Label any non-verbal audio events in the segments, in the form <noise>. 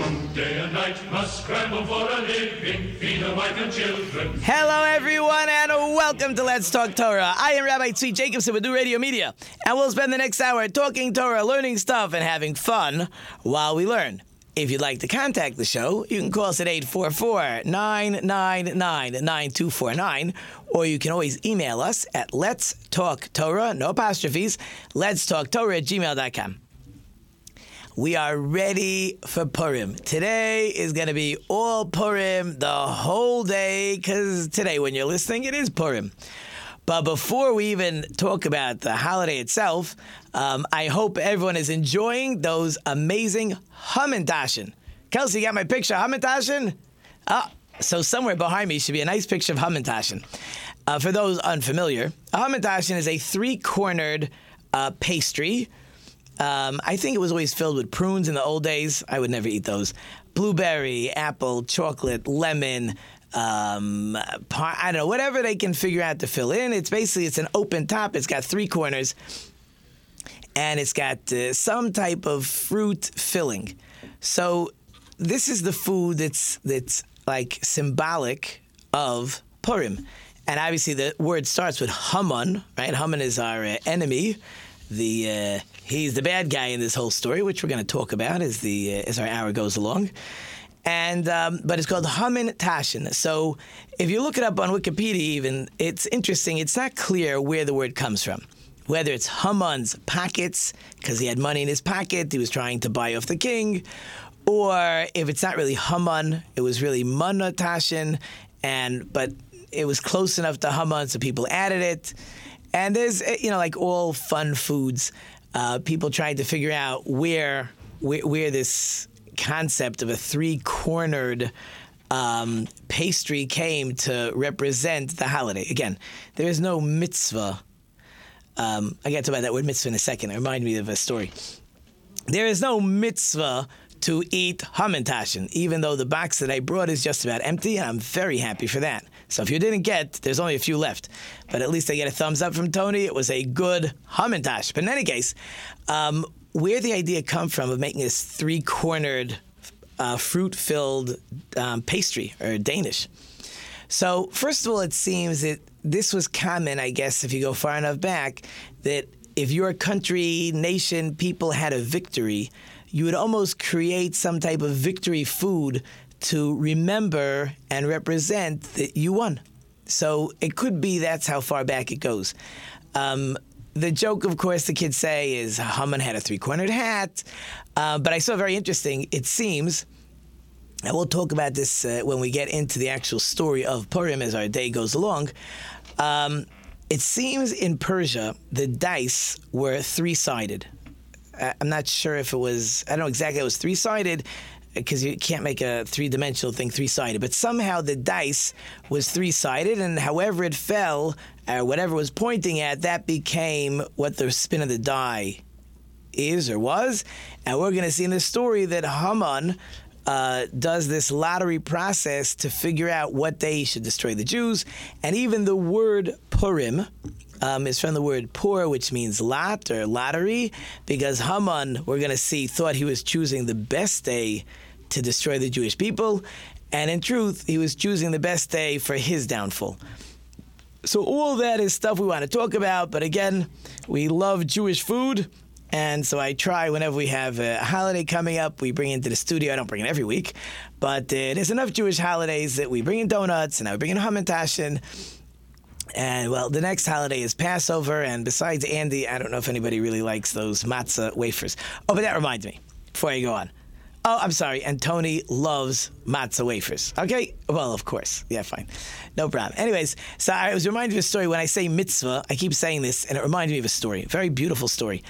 And night must scramble for a living, feed children. Hello, everyone, and welcome to Let's Talk Torah. I am Rabbi Tzvi Jacobson with New Radio Media, and we'll spend the next hour talking Torah, learning stuff, and having fun while we learn. If you'd like to contact the show, you can call us at 844 999 9249, or you can always email us at Let's Talk Torah, no apostrophes, Let's Talk Torah at gmail.com. We are ready for Purim. Today is going to be all Purim the whole day because today, when you're listening, it is Purim. But before we even talk about the holiday itself, um, I hope everyone is enjoying those amazing Hamantashen. Kelsey, got my picture Hamantashen? Ah, so somewhere behind me should be a nice picture of Hamantashen. Uh, for those unfamiliar, a Hamantashen is a three-cornered uh, pastry um, I think it was always filled with prunes in the old days. I would never eat those. Blueberry, apple, chocolate, lemon. Um, I don't know, whatever they can figure out to fill in. It's basically it's an open top. It's got three corners, and it's got uh, some type of fruit filling. So this is the food that's that's like symbolic of Purim, and obviously the word starts with Haman. Right, Haman is our uh, enemy. The uh, he's the bad guy in this whole story, which we're going to talk about as the uh, as our hour goes along. And um, but it's called Haman Tashin. So if you look it up on Wikipedia, even it's interesting. It's not clear where the word comes from. Whether it's Haman's pockets because he had money in his pocket, he was trying to buy off the king, or if it's not really Haman, it was really Mana Tashin, and but it was close enough to Haman, so people added it. And there's, eh, you know, like all fun foods, uh, people trying to figure out where, where, where this concept of a three-cornered um, pastry came to represent the holiday. Again, there is no mitzvah. Um, I get to about that word mitzvah in a second. It reminded me of a story. There is no mitzvah to eat hamantashen, even though the box that I brought is just about empty, and I'm very happy for that. So if you didn't get, there's only a few left. But at least I get a thumbs up from Tony. It was a good hamantash. But in any case, um, where the idea come from of making this three-cornered, uh, fruit-filled um, pastry or Danish. So first of all, it seems that this was common, I guess, if you go far enough back, that if your country, nation, people had a victory, you would almost create some type of victory food to remember and represent that you won. So it could be that's how far back it goes. Um, the joke, of course, the kids say is Haman had a three cornered hat. Uh, but I saw very interesting, it seems, and we'll talk about this uh, when we get into the actual story of Purim as our day goes along. Um, it seems in Persia the dice were three sided. I'm not sure if it was, I don't know exactly, it was three sided because you can't make a three dimensional thing three sided. But somehow the dice was three sided, and however it fell, or whatever was pointing at, that became what the spin of the die is or was. And we're going to see in the story that Haman. Uh, does this lottery process to figure out what day should destroy the Jews, and even the word Purim, um, is from the word pur, which means lot or lottery, because Haman, we're going to see, thought he was choosing the best day to destroy the Jewish people, and in truth, he was choosing the best day for his downfall. So, all that is stuff we want to talk about, but again, we love Jewish food. And so I try whenever we have a holiday coming up, we bring into the studio. I don't bring it every week, but uh, there's enough Jewish holidays that we bring in donuts and I bring in hamantashen and well, the next holiday is Passover, and besides Andy, I don't know if anybody really likes those matzah wafers. Oh, but that reminds me, before I go on. Oh, I'm sorry, and Tony loves matzah wafers. Okay? Well, of course. Yeah, fine. No problem. Anyways, so I was reminded of a story. When I say mitzvah, I keep saying this, and it reminded me of a story. A very beautiful story.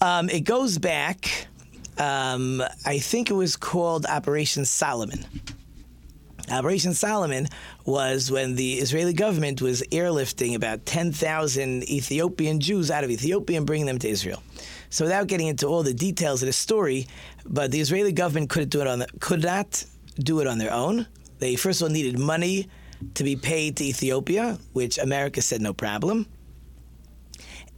Um, it goes back, um, I think it was called Operation Solomon. Operation Solomon was when the Israeli government was airlifting about 10,000 Ethiopian Jews out of Ethiopia and bringing them to Israel. So without getting into all the details of the story, but the Israeli government could do it on the, could not do it on their own. They first of all needed money to be paid to Ethiopia, which America said no problem.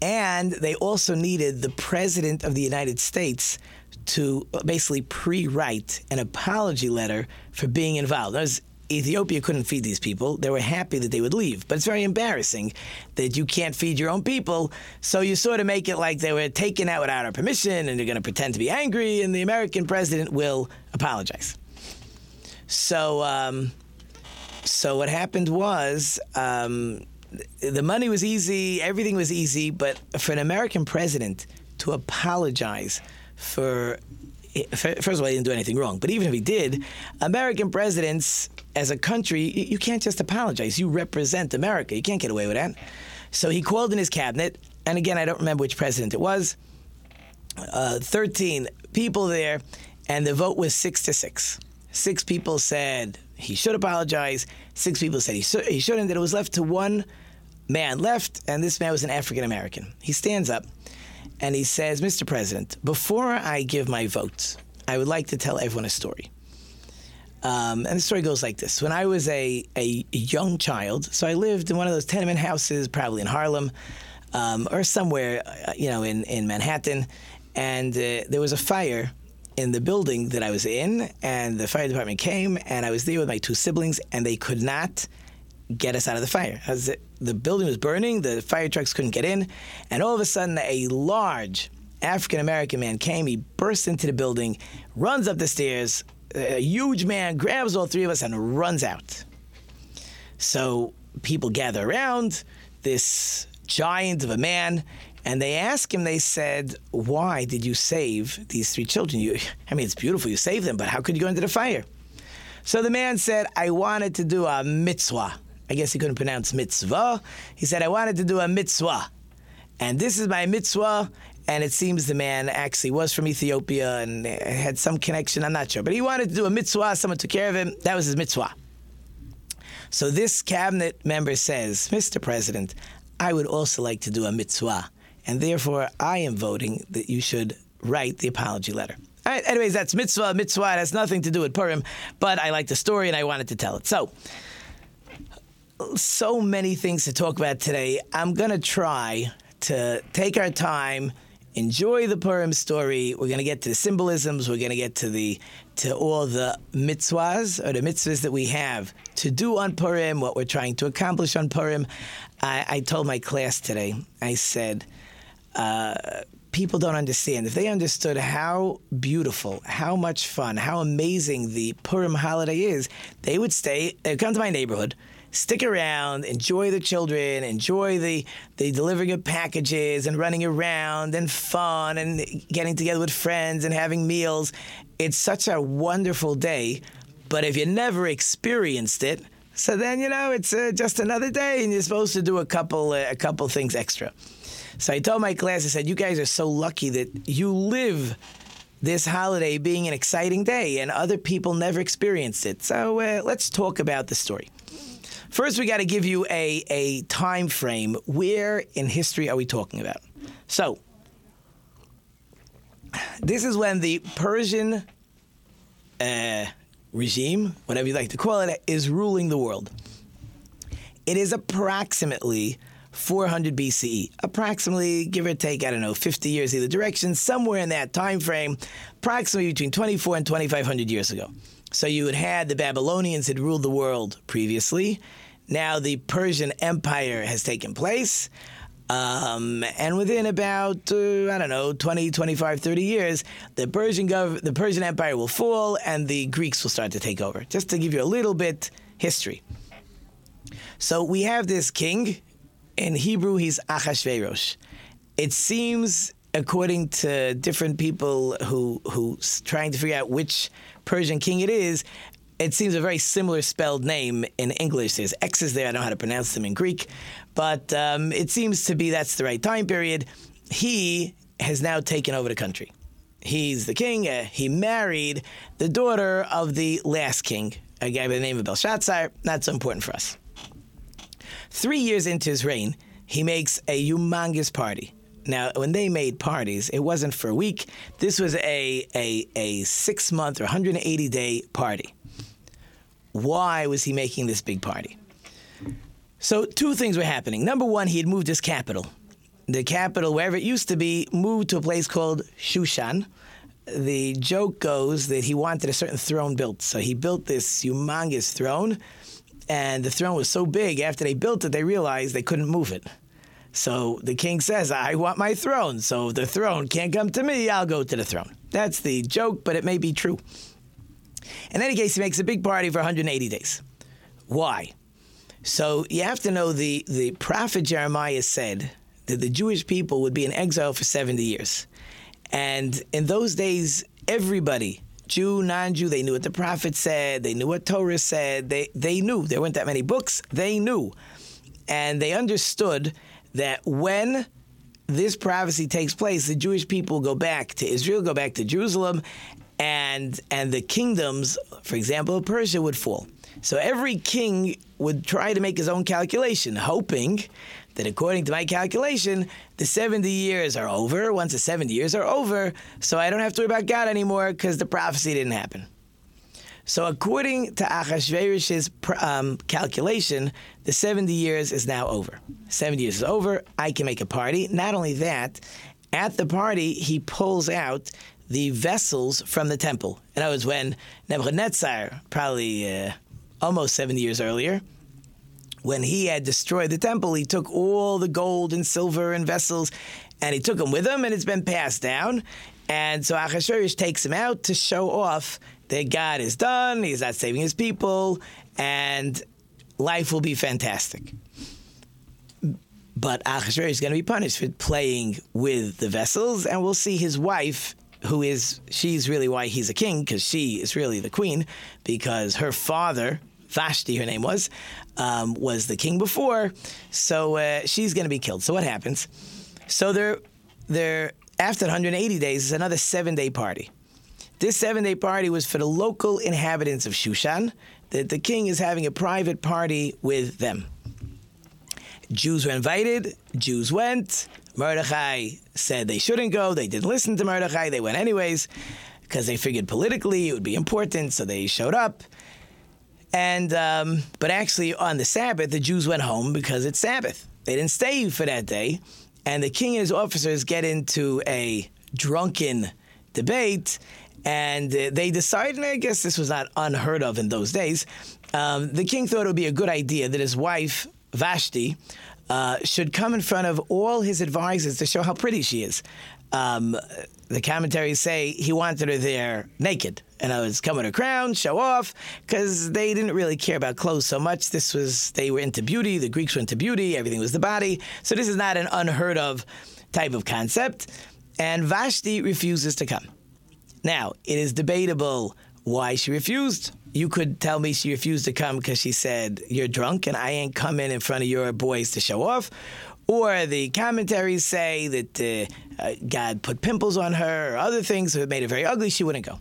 And they also needed the president of the United States to basically pre-write an apology letter for being involved. Ethiopia couldn't feed these people. They were happy that they would leave. But it's very embarrassing that you can't feed your own people. So you sort of make it like they were taken out without our permission and they're going to pretend to be angry, and the American president will apologize. So, um, so what happened was um, the money was easy, everything was easy, but for an American president to apologize for first of all, he didn't do anything wrong. But even if he did, American presidents, as a country, you can't just apologize. You represent America. You can't get away with that. So he called in his cabinet, and again, I don't remember which president it was. Uh, Thirteen people there, and the vote was six to six. Six people said he should apologize. Six people said he, he shouldn't. That it was left to one man left, and this man was an African American. He stands up and he says, Mr. President, before I give my vote, I would like to tell everyone a story. Um, and the story goes like this. When I was a, a young child, so I lived in one of those tenement houses, probably in Harlem um, or somewhere, uh, you know, in, in Manhattan, and uh, there was a fire in the building that I was in, and the fire department came, and I was there with my two siblings, and they could not get us out of the fire. As the, the building was burning, the fire trucks couldn't get in, and all of a sudden, a large African American man came. He bursts into the building, runs up the stairs. A huge man grabs all three of us and runs out. So people gather around this giant of a man, and they ask him. They said, "Why did you save these three children? You, I mean, it's beautiful you saved them, but how could you go into the fire?" So the man said, "I wanted to do a mitzvah." I guess he couldn't pronounce mitzvah. He said, I wanted to do a mitzvah. And this is my mitzvah. And it seems the man actually was from Ethiopia and had some connection. I'm not sure. But he wanted to do a mitzvah. Someone took care of him. That was his mitzvah. So this cabinet member says, Mr. President, I would also like to do a mitzvah. And therefore, I am voting that you should write the apology letter. All right, anyways, that's mitzvah. Mitzvah it has nothing to do with Purim, but I like the story and I wanted to tell it. So, so many things to talk about today. I'm going to try to take our time, enjoy the Purim story. We're going to get to the symbolisms. We're going to get to the to all the mitzvahs or the mitzvahs that we have to do on Purim, what we're trying to accomplish on Purim. I, I told my class today, I said, uh, people don't understand. If they understood how beautiful, how much fun, how amazing the Purim holiday is, they would stay, they'd come to my neighborhood stick around, enjoy the children, enjoy the, the delivering of packages and running around and fun and getting together with friends and having meals. It's such a wonderful day. But if you never experienced it, so then you know it's uh, just another day, and you're supposed to do a couple uh, a couple things extra. So I told my class, I said, "You guys are so lucky that you live this holiday being an exciting day, and other people never experienced it." So uh, let's talk about the story. First, we got to give you a, a time frame. Where in history are we talking about? So, this is when the Persian uh, regime, whatever you like to call it, is ruling the world. It is approximately 400 BCE, approximately, give or take, I don't know, 50 years either direction, somewhere in that time frame, approximately between 24 and 2500 years ago. So you had had the Babylonians had ruled the world previously. Now the Persian Empire has taken place. Um, and within about, uh, I don't know, 20, 25, 30 years, the Persian, gov- the Persian Empire will fall and the Greeks will start to take over. Just to give you a little bit history. So we have this king. In Hebrew, he's Achashverosh. It seems, according to different people who who's trying to figure out which Persian king it is, it seems a very similar spelled name in English. There's X's there. I don't know how to pronounce them in Greek, but um, it seems to be that's the right time period. He has now taken over the country. He's the king. Uh, he married the daughter of the last king, a guy by the name of Belshazzar. Not so important for us. Three years into his reign, he makes a humongous party. Now, when they made parties, it wasn't for a week. This was a, a, a six month or 180 day party. Why was he making this big party? So, two things were happening. Number one, he had moved his capital. The capital, wherever it used to be, moved to a place called Shushan. The joke goes that he wanted a certain throne built. So, he built this humongous throne, and the throne was so big, after they built it, they realized they couldn't move it. So the king says, I want my throne. So the throne can't come to me, I'll go to the throne. That's the joke, but it may be true. In any case, he makes a big party for 180 days. Why? So you have to know the, the prophet Jeremiah said that the Jewish people would be in exile for 70 years. And in those days, everybody, Jew, non Jew, they knew what the prophet said, they knew what Torah said, they, they knew. There weren't that many books, they knew. And they understood that when this prophecy takes place, the Jewish people go back to Israel, go back to Jerusalem, and and the kingdoms, for example, Persia would fall. So every king would try to make his own calculation, hoping that according to my calculation, the 70 years are over. Once the 70 years are over, so I don't have to worry about God anymore because the prophecy didn't happen. So, according to Achashverosh's um, calculation, the 70 years is now over. 70 years is over. I can make a party. Not only that, at the party, he pulls out the vessels from the temple. And that was when Nebuchadnezzar, probably uh, almost 70 years earlier, when he had destroyed the temple, he took all the gold and silver and vessels and he took them with him, and it's been passed down. And so Achashverosh takes him out to show off that God is done, He's not saving His people, and life will be fantastic. But Achashverosh is going to be punished for playing with the vessels, and we'll see his wife, who is, she's really why he's a king, because she is really the queen, because her father, Vashti, her name was, um, was the king before, so uh, she's going to be killed. So what happens? So they're, they're, after 180 days, is another seven day party. This seven day party was for the local inhabitants of Shushan. The, the king is having a private party with them. Jews were invited, Jews went. Mordechai said they shouldn't go. They didn't listen to Mordechai. They went anyways because they figured politically it would be important, so they showed up. And um, but actually on the Sabbath, the Jews went home because it's Sabbath. They didn't stay for that day, and the king and his officers get into a drunken debate, and uh, they decided, and I guess this was not unheard of in those days, um, the king thought it would be a good idea that his wife, Vashti, uh, should come in front of all his advisors to show how pretty she is. Um, the commentaries say he wanted her there naked. And I was coming a crown, show off, because they didn't really care about clothes so much. This was, they were into beauty. The Greeks were into beauty. Everything was the body. So this is not an unheard of type of concept. And Vashti refuses to come. Now, it is debatable why she refused. You could tell me she refused to come because she said, You're drunk and I ain't coming in front of your boys to show off. Or the commentaries say that uh, uh, God put pimples on her or other things that made her very ugly. She wouldn't go.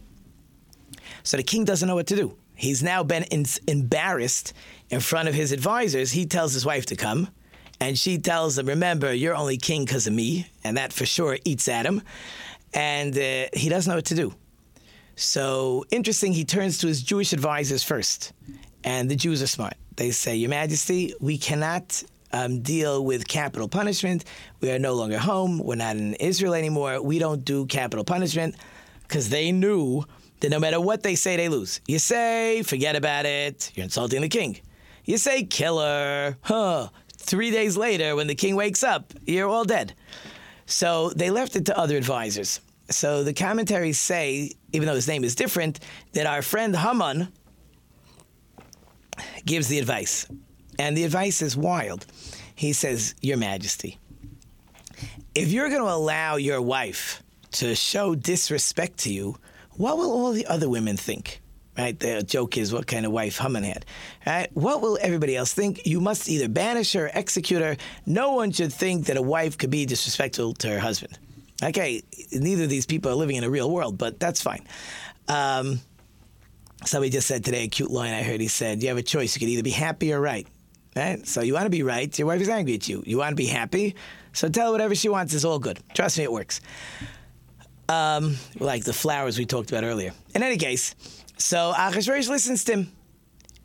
So the king doesn't know what to do. He's now been in- embarrassed in front of his advisors. He tells his wife to come, and she tells him, Remember, you're only king because of me. And that for sure eats at him and uh, he doesn't know what to do. So interesting, he turns to his Jewish advisors first, and the Jews are smart. They say, Your Majesty, we cannot um, deal with capital punishment. We are no longer home. We're not in Israel anymore. We don't do capital punishment because they knew that no matter what they say, they lose. You say, forget about it. You're insulting the king. You say, killer. Huh. Three days later, when the king wakes up, you're all dead. So they left it to other advisors. So the commentaries say, even though his name is different, that our friend Haman gives the advice. And the advice is wild. He says, Your Majesty, if you're going to allow your wife to show disrespect to you, what will all the other women think? Right? The joke is what kind of wife Haman had. Right? What will everybody else think? You must either banish her, or execute her. No one should think that a wife could be disrespectful to her husband. Okay, neither of these people are living in a real world, but that's fine. Um, somebody just said today a cute line I heard. He said, "You have a choice. You can either be happy or right." Right? So you want to be right. Your wife is angry at you. You want to be happy. So tell her whatever she wants is all good. Trust me, it works. Um, like the flowers we talked about earlier. In any case, so Achashverosh listens to him,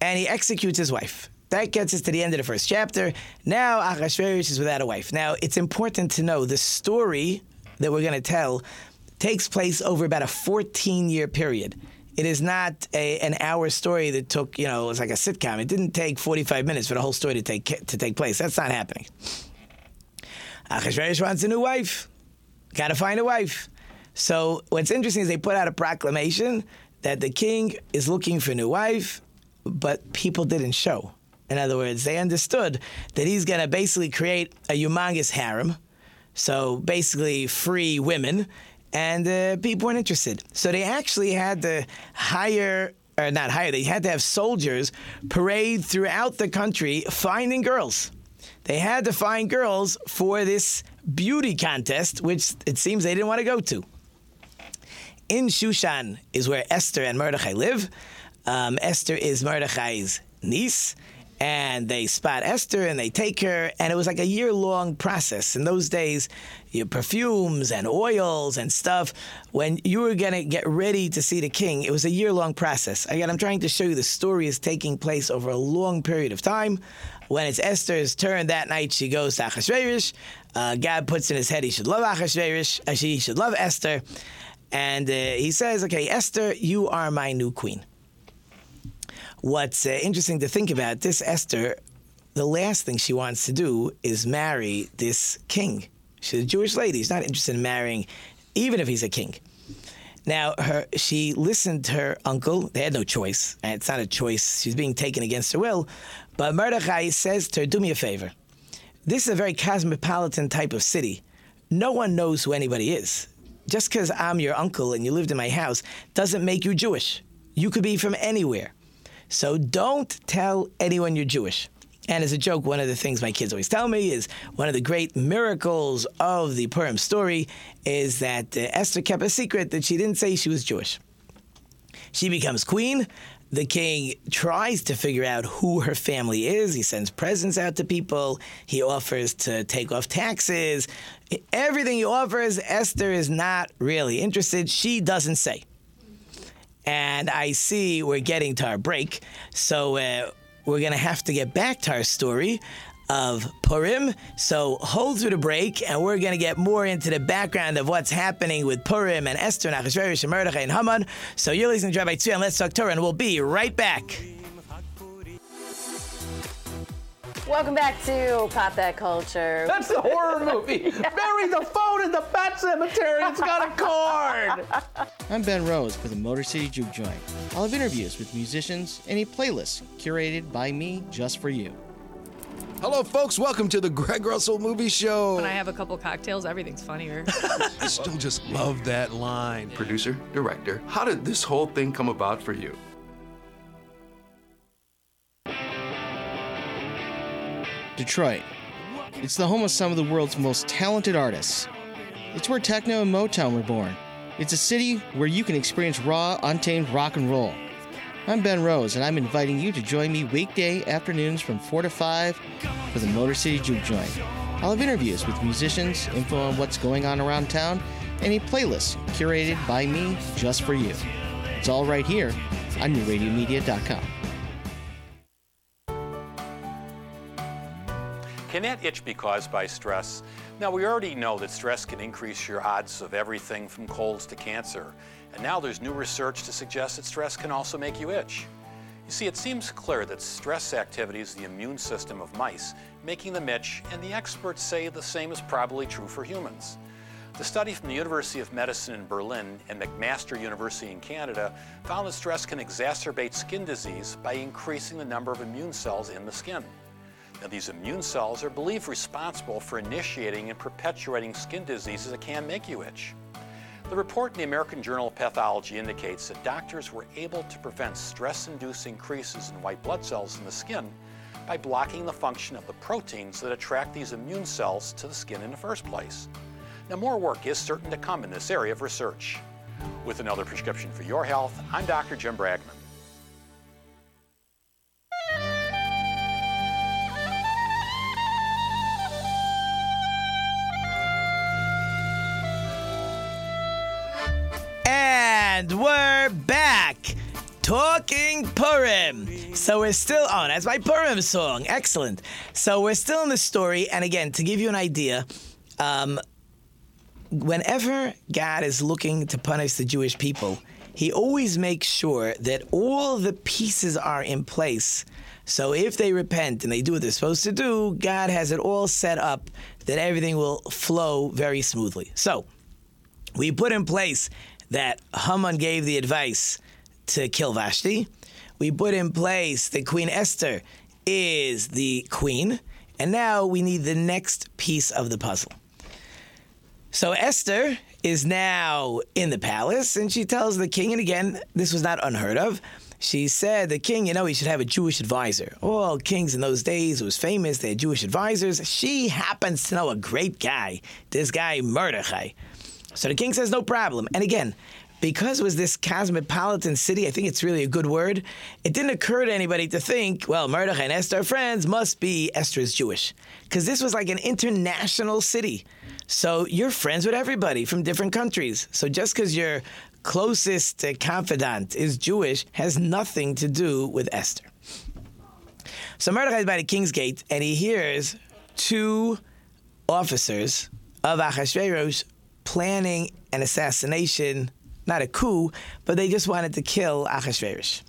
and he executes his wife. That gets us to the end of the first chapter. Now Achashverosh is without a wife. Now it's important to know the story that we're going to tell takes place over about a 14 year period. It is not a, an hour story that took, you know, it was like a sitcom. It didn't take 45 minutes for the whole story to take to take place. That's not happening. Achashverosh wants a new wife. Got to find a wife. So what's interesting is they put out a proclamation that the king is looking for a new wife, but people didn't show. In other words, they understood that he's going to basically create a humongous harem. So basically, free women, and uh, people weren't interested. So they actually had to hire, or not hire, they had to have soldiers parade throughout the country finding girls. They had to find girls for this beauty contest, which it seems they didn't want to go to. In Shushan is where Esther and Mordechai live. Um, Esther is Mordechai's niece, and they spot Esther and they take her, and it was like a year long process. In those days, your perfumes and oils and stuff. When you were gonna get ready to see the king, it was a year long process. Again, I'm trying to show you the story is taking place over a long period of time. When it's Esther's turn that night, she goes to Achashverosh. Uh, God puts in his head he should love Achashverosh, uh, she should love Esther. And uh, he says, Okay, Esther, you are my new queen. What's uh, interesting to think about, this Esther, the last thing she wants to do is marry this king. She's a Jewish lady. She's not interested in marrying, even if he's a king. Now, her she listened to her uncle. They had no choice. And it's not a choice. She's being taken against her will. But Mordechai says to her, Do me a favor. This is a very cosmopolitan type of city. No one knows who anybody is. Just because I'm your uncle and you lived in my house doesn't make you Jewish. You could be from anywhere. So don't tell anyone you're Jewish. And as a joke, one of the things my kids always tell me is one of the great miracles of the Purim story is that uh, Esther kept a secret that she didn't say she was Jewish. She becomes queen. The king tries to figure out who her family is. He sends presents out to people. He offers to take off taxes. Everything he offers, Esther is not really interested. She doesn't say. And I see we're getting to our break. So, uh, we're to have to get back to our story of Purim. So hold through the break, and we're going to get more into the background of what's happening with Purim and Esther and Achashverosh and Mordechai and Haman. So you're listening to Rabbi Tzvi and Let's Talk Torah, and we'll be right back. Welcome back to Pop That Culture. That's a horror movie. <laughs> Bury the phone in the Pet Cemetery. It's got a cord. <laughs> I'm Ben Rose for the Motor City Juke Joint. I'll have interviews with musicians and a playlist curated by me just for you. Hello, folks. Welcome to the Greg Russell Movie Show. When I have a couple cocktails, everything's funnier. <laughs> I still just love that line. Producer, director, how did this whole thing come about for you? Detroit. It's the home of some of the world's most talented artists. It's where techno and Motown were born. It's a city where you can experience raw, untamed rock and roll. I'm Ben Rose, and I'm inviting you to join me weekday afternoons from 4 to 5 for the Motor City Juke Joint. I'll have interviews with musicians, info on what's going on around town, and a playlist curated by me just for you. It's all right here on newradiomedia.com. Can that itch be caused by stress? Now, we already know that stress can increase your odds of everything from colds to cancer. And now there's new research to suggest that stress can also make you itch. You see, it seems clear that stress activities the immune system of mice, making them itch, and the experts say the same is probably true for humans. The study from the University of Medicine in Berlin and McMaster University in Canada found that stress can exacerbate skin disease by increasing the number of immune cells in the skin. Now, these immune cells are believed responsible for initiating and perpetuating skin diseases that can make you itch. The report in the American Journal of Pathology indicates that doctors were able to prevent stress induced increases in white blood cells in the skin by blocking the function of the proteins that attract these immune cells to the skin in the first place. Now, more work is certain to come in this area of research. With another prescription for your health, I'm Dr. Jim Bragman. Purim. So we're still on. That's my Purim song. Excellent. So we're still in the story. And again, to give you an idea, um, whenever God is looking to punish the Jewish people, he always makes sure that all the pieces are in place. So if they repent and they do what they're supposed to do, God has it all set up that everything will flow very smoothly. So we put in place that Haman gave the advice to kill Vashti. We put in place that Queen Esther is the queen. And now we need the next piece of the puzzle. So Esther is now in the palace and she tells the king, and again, this was not unheard of. She said, The king, you know, he should have a Jewish advisor. All kings in those days, it was famous, they had Jewish advisors. She happens to know a great guy, this guy, Mordechai. So the king says, No problem. And again, because it was this cosmopolitan city, I think it's really a good word. It didn't occur to anybody to think, well, Mordechai and Esther are friends, must be Esther is Jewish. Because this was like an international city. So you're friends with everybody from different countries. So just because your closest confidant is Jewish has nothing to do with Esther. So Mordechai is by the king's gate, and he hears two officers of Achashverosh planning an assassination, not a coup, but they just wanted to kill Achashverosh.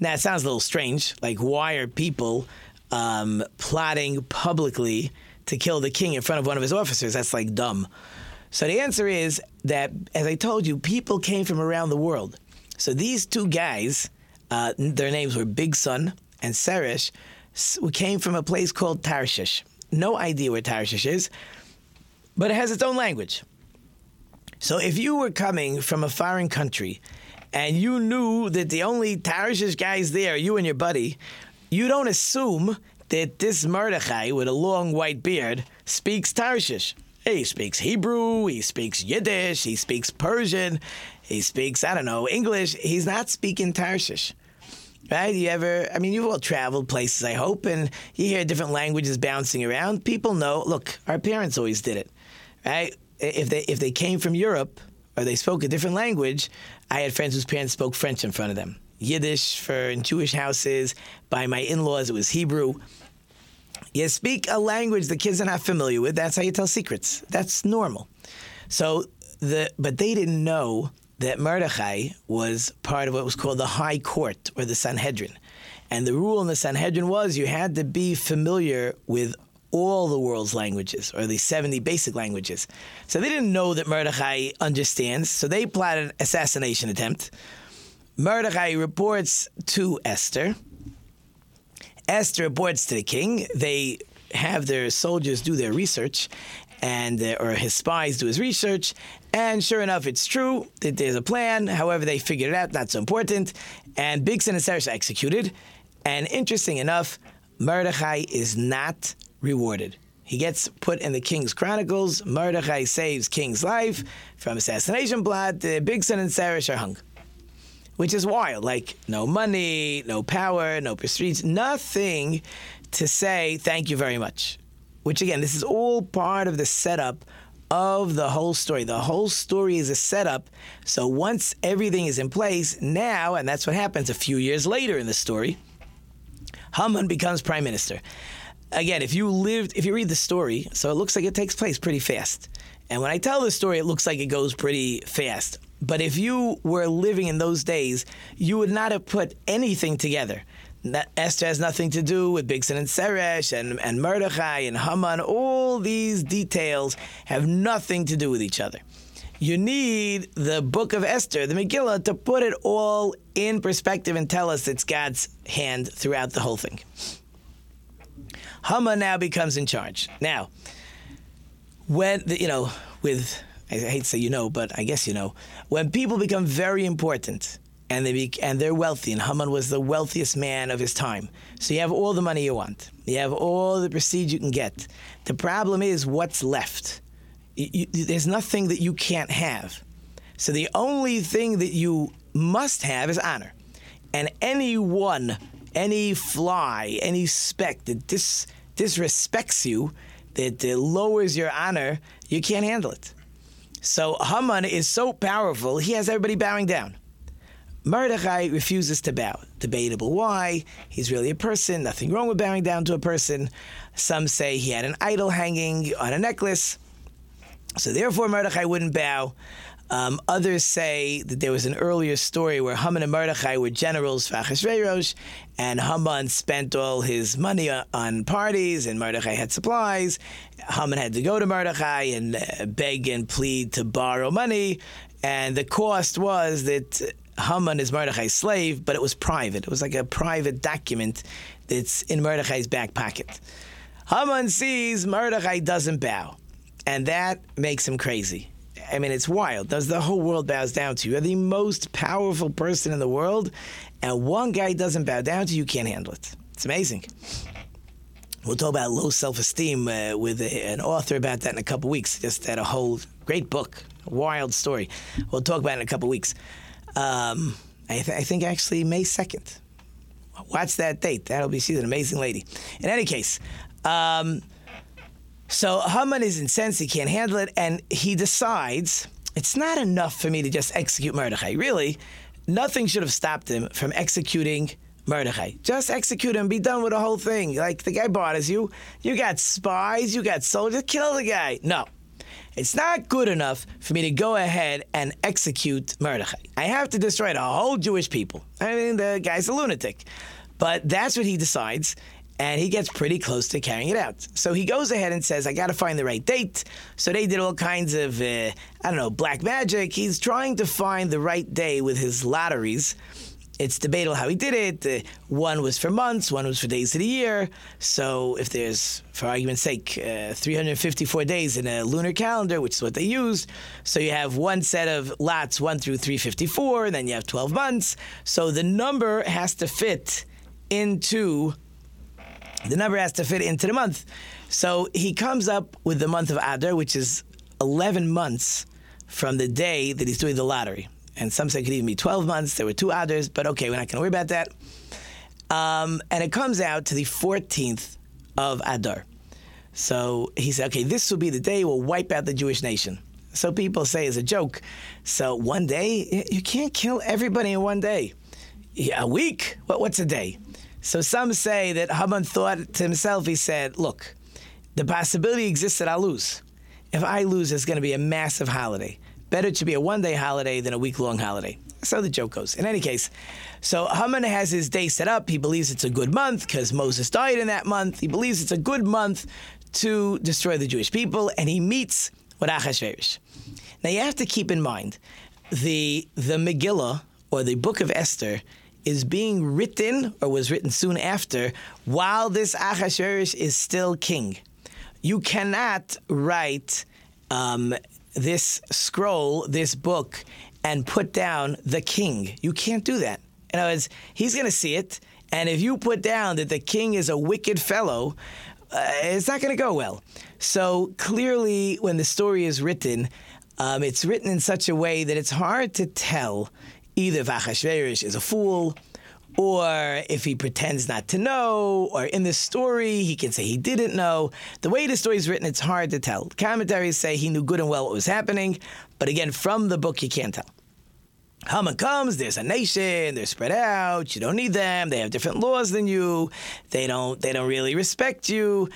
Now, it sounds a little strange. Like, why are people um, plotting publicly to kill the king in front of one of his officers? That's like dumb. So the answer is that, as I told you, people came from around the world. So these two guys, uh, their names were Bigson and Seresh, came from a place called Tarshish. No idea where Tarshish is, but it has its own language. So if you were coming from a foreign country and you knew that the only Tarshish guys there, you and your buddy, you don't assume that this Mordechai with a long white beard speaks Tarshish. He speaks Hebrew, he speaks Yiddish, he speaks Persian, he speaks, I don't know, English. He's not speaking Tarshish. Right? You ever, I mean, you've all traveled places, I hope, and you hear different languages bouncing around. People know, look, our parents always did it, right? If they, if they came from Europe or they spoke a different language, I had friends whose parents spoke French in front of them. Yiddish for in Jewish houses. By my in laws, it was Hebrew. You speak a language the kids are not familiar with. That's how you tell secrets. That's normal. So the but they didn't know that Mordechai was part of what was called the High Court or the Sanhedrin. And the rule in the Sanhedrin was you had to be familiar with all the world's languages, or the 70 basic languages. So they didn't know that Mordechai understands, so they plot an assassination attempt. Mordechai reports to Esther. Esther reports to the king. They have their soldiers do their research, and or his spies do his research. And sure enough, it's true that there's a plan. However, they figured it out. Not so important. And Bigson and are executed. And interesting enough, Mordechai is not rewarded. He gets put in the King's Chronicles. Mordechai saves King's life from assassination plot. The Bigson and Seresh are hung which is wild. Like, no money, no power, no prestige, nothing to say thank you very much. Which, again, this is all part of the setup of the whole story. The whole story is a setup. So once everything is in place, now, and that's what happens a few years later in the story, Haman becomes prime minister. Again, if you lived, if you read the story, so it looks like it takes place pretty fast. And when I tell the story, it looks like it goes pretty fast. But if you were living in those days, you would not have put anything together. That Esther has nothing to do with Bigson and Seresh and, and Mordechai and Haman. All these details have nothing to do with each other. You need the book of Esther, the Megillah, to put it all in perspective and tell us it's God's hand throughout the whole thing. Haman now becomes in charge. Now, when, the, you know, with I hate to say you know, but I guess you know, when people become very important and they be, and they're wealthy, and Haman was the wealthiest man of his time, so you have all the money you want, you have all the prestige you can get. The problem is what's left. you, you, there's nothing that you can't have. So the only thing that you must have is honor. And anyone, any fly, any speck that dis, disrespects you, that uh, lowers your honor, you can't handle it. So Haman is so powerful, he has everybody bowing down. Mordechai refuses to bow. Debatable why. He's really a person. Nothing wrong with bowing down to a person. Some say he had an idol hanging on a necklace. So therefore, Mordechai wouldn't bow. Um, others say that there was an earlier story where Haman and Mordechai were generals for Achashverosh, and Haman spent all his money on parties, and Mordechai had supplies. Haman had to go to Mordechai and uh, beg and plead to borrow money, and the cost was that Haman is Mordechai's slave, but it was private. It was like a private document that's in Mordechai's back pocket. Haman sees Mordechai doesn't bow, and that makes him crazy. I mean, it's wild. Does the whole world bows down to you? You're the most powerful person in the world, and one guy doesn't bow down to you, you can't handle it. It's amazing. We'll talk about low self esteem uh, with a, an author about that in a couple weeks. Just had a whole great book, wild story. We'll talk about it in a couple weeks. Um, I, th- I, think actually May 2nd. Watch that date. That'll be, she's an amazing lady. In any case, um, so Haman is incensed, he can't handle it, and he decides it's not enough for me to just execute Mordechai. Really, nothing should have stopped him from executing Mordechai. Just execute him, be done with the whole thing. Like the guy bothers you, you got spies, you got soldiers, kill the guy. No. It's not good enough for me to go ahead and execute Mordechai. I have to destroy the whole Jewish people. I mean, the guy's a lunatic. But that's what he decides and he gets pretty close to carrying it out. So he goes ahead and says, I got to find the right date. So they did all kinds of, uh, I don't know, black magic. He's trying to find the right day with his lotteries. It's debatable how he did it. Uh, one was for months, one was for days of the year. So if there's, for argument's sake, uh, 354 days in a lunar calendar, which is what they used, so you have one set of lots, 1 through 354, and then you have 12 months. So the number has to fit into the number has to fit into the month. So he comes up with the month of Adar, which is 11 months from the day that he's doing the lottery. And some say it could even be 12 months. There were two Adars, but okay, we're not going to worry about that. Um, and it comes out to the 14th of Adar. So he said, okay, this will be the day we'll wipe out the Jewish nation. So people say as a joke. So one day, you can't kill everybody in one day. A week? What, what's a day? So some say that Haman thought to himself, he said, look, the possibility exists that I'll lose. If I lose, it's going to be a massive holiday. Better to be a one day holiday than a week long holiday. So the joke goes. In any case, so Haman has his day set up. He believes it's a good month because Moses died in that month. He believes it's a good month to destroy the Jewish people, and he meets with Achashverosh. Now you have to keep in mind the the Megillah or the Book of Esther is being written or was written soon after while this Achashverosh is still king. You cannot write um, this scroll, this book, and put down the king. You can't do that. In other words, he's going to see it, and if you put down that the king is a wicked fellow, uh, it's not going to go well. So clearly, when the story is written, um, it's written in such a way that it's hard to tell either if Achashverosh is a fool, or if he pretends not to know, or in the story he can say he didn't know. The way the story is written, it's hard to tell. Commentaries say he knew good and well what was happening, but again, from the book you can't tell. Haman comes, there's a nation, they're spread out, you don't need them, they have different laws than you, they don't they don't really respect you.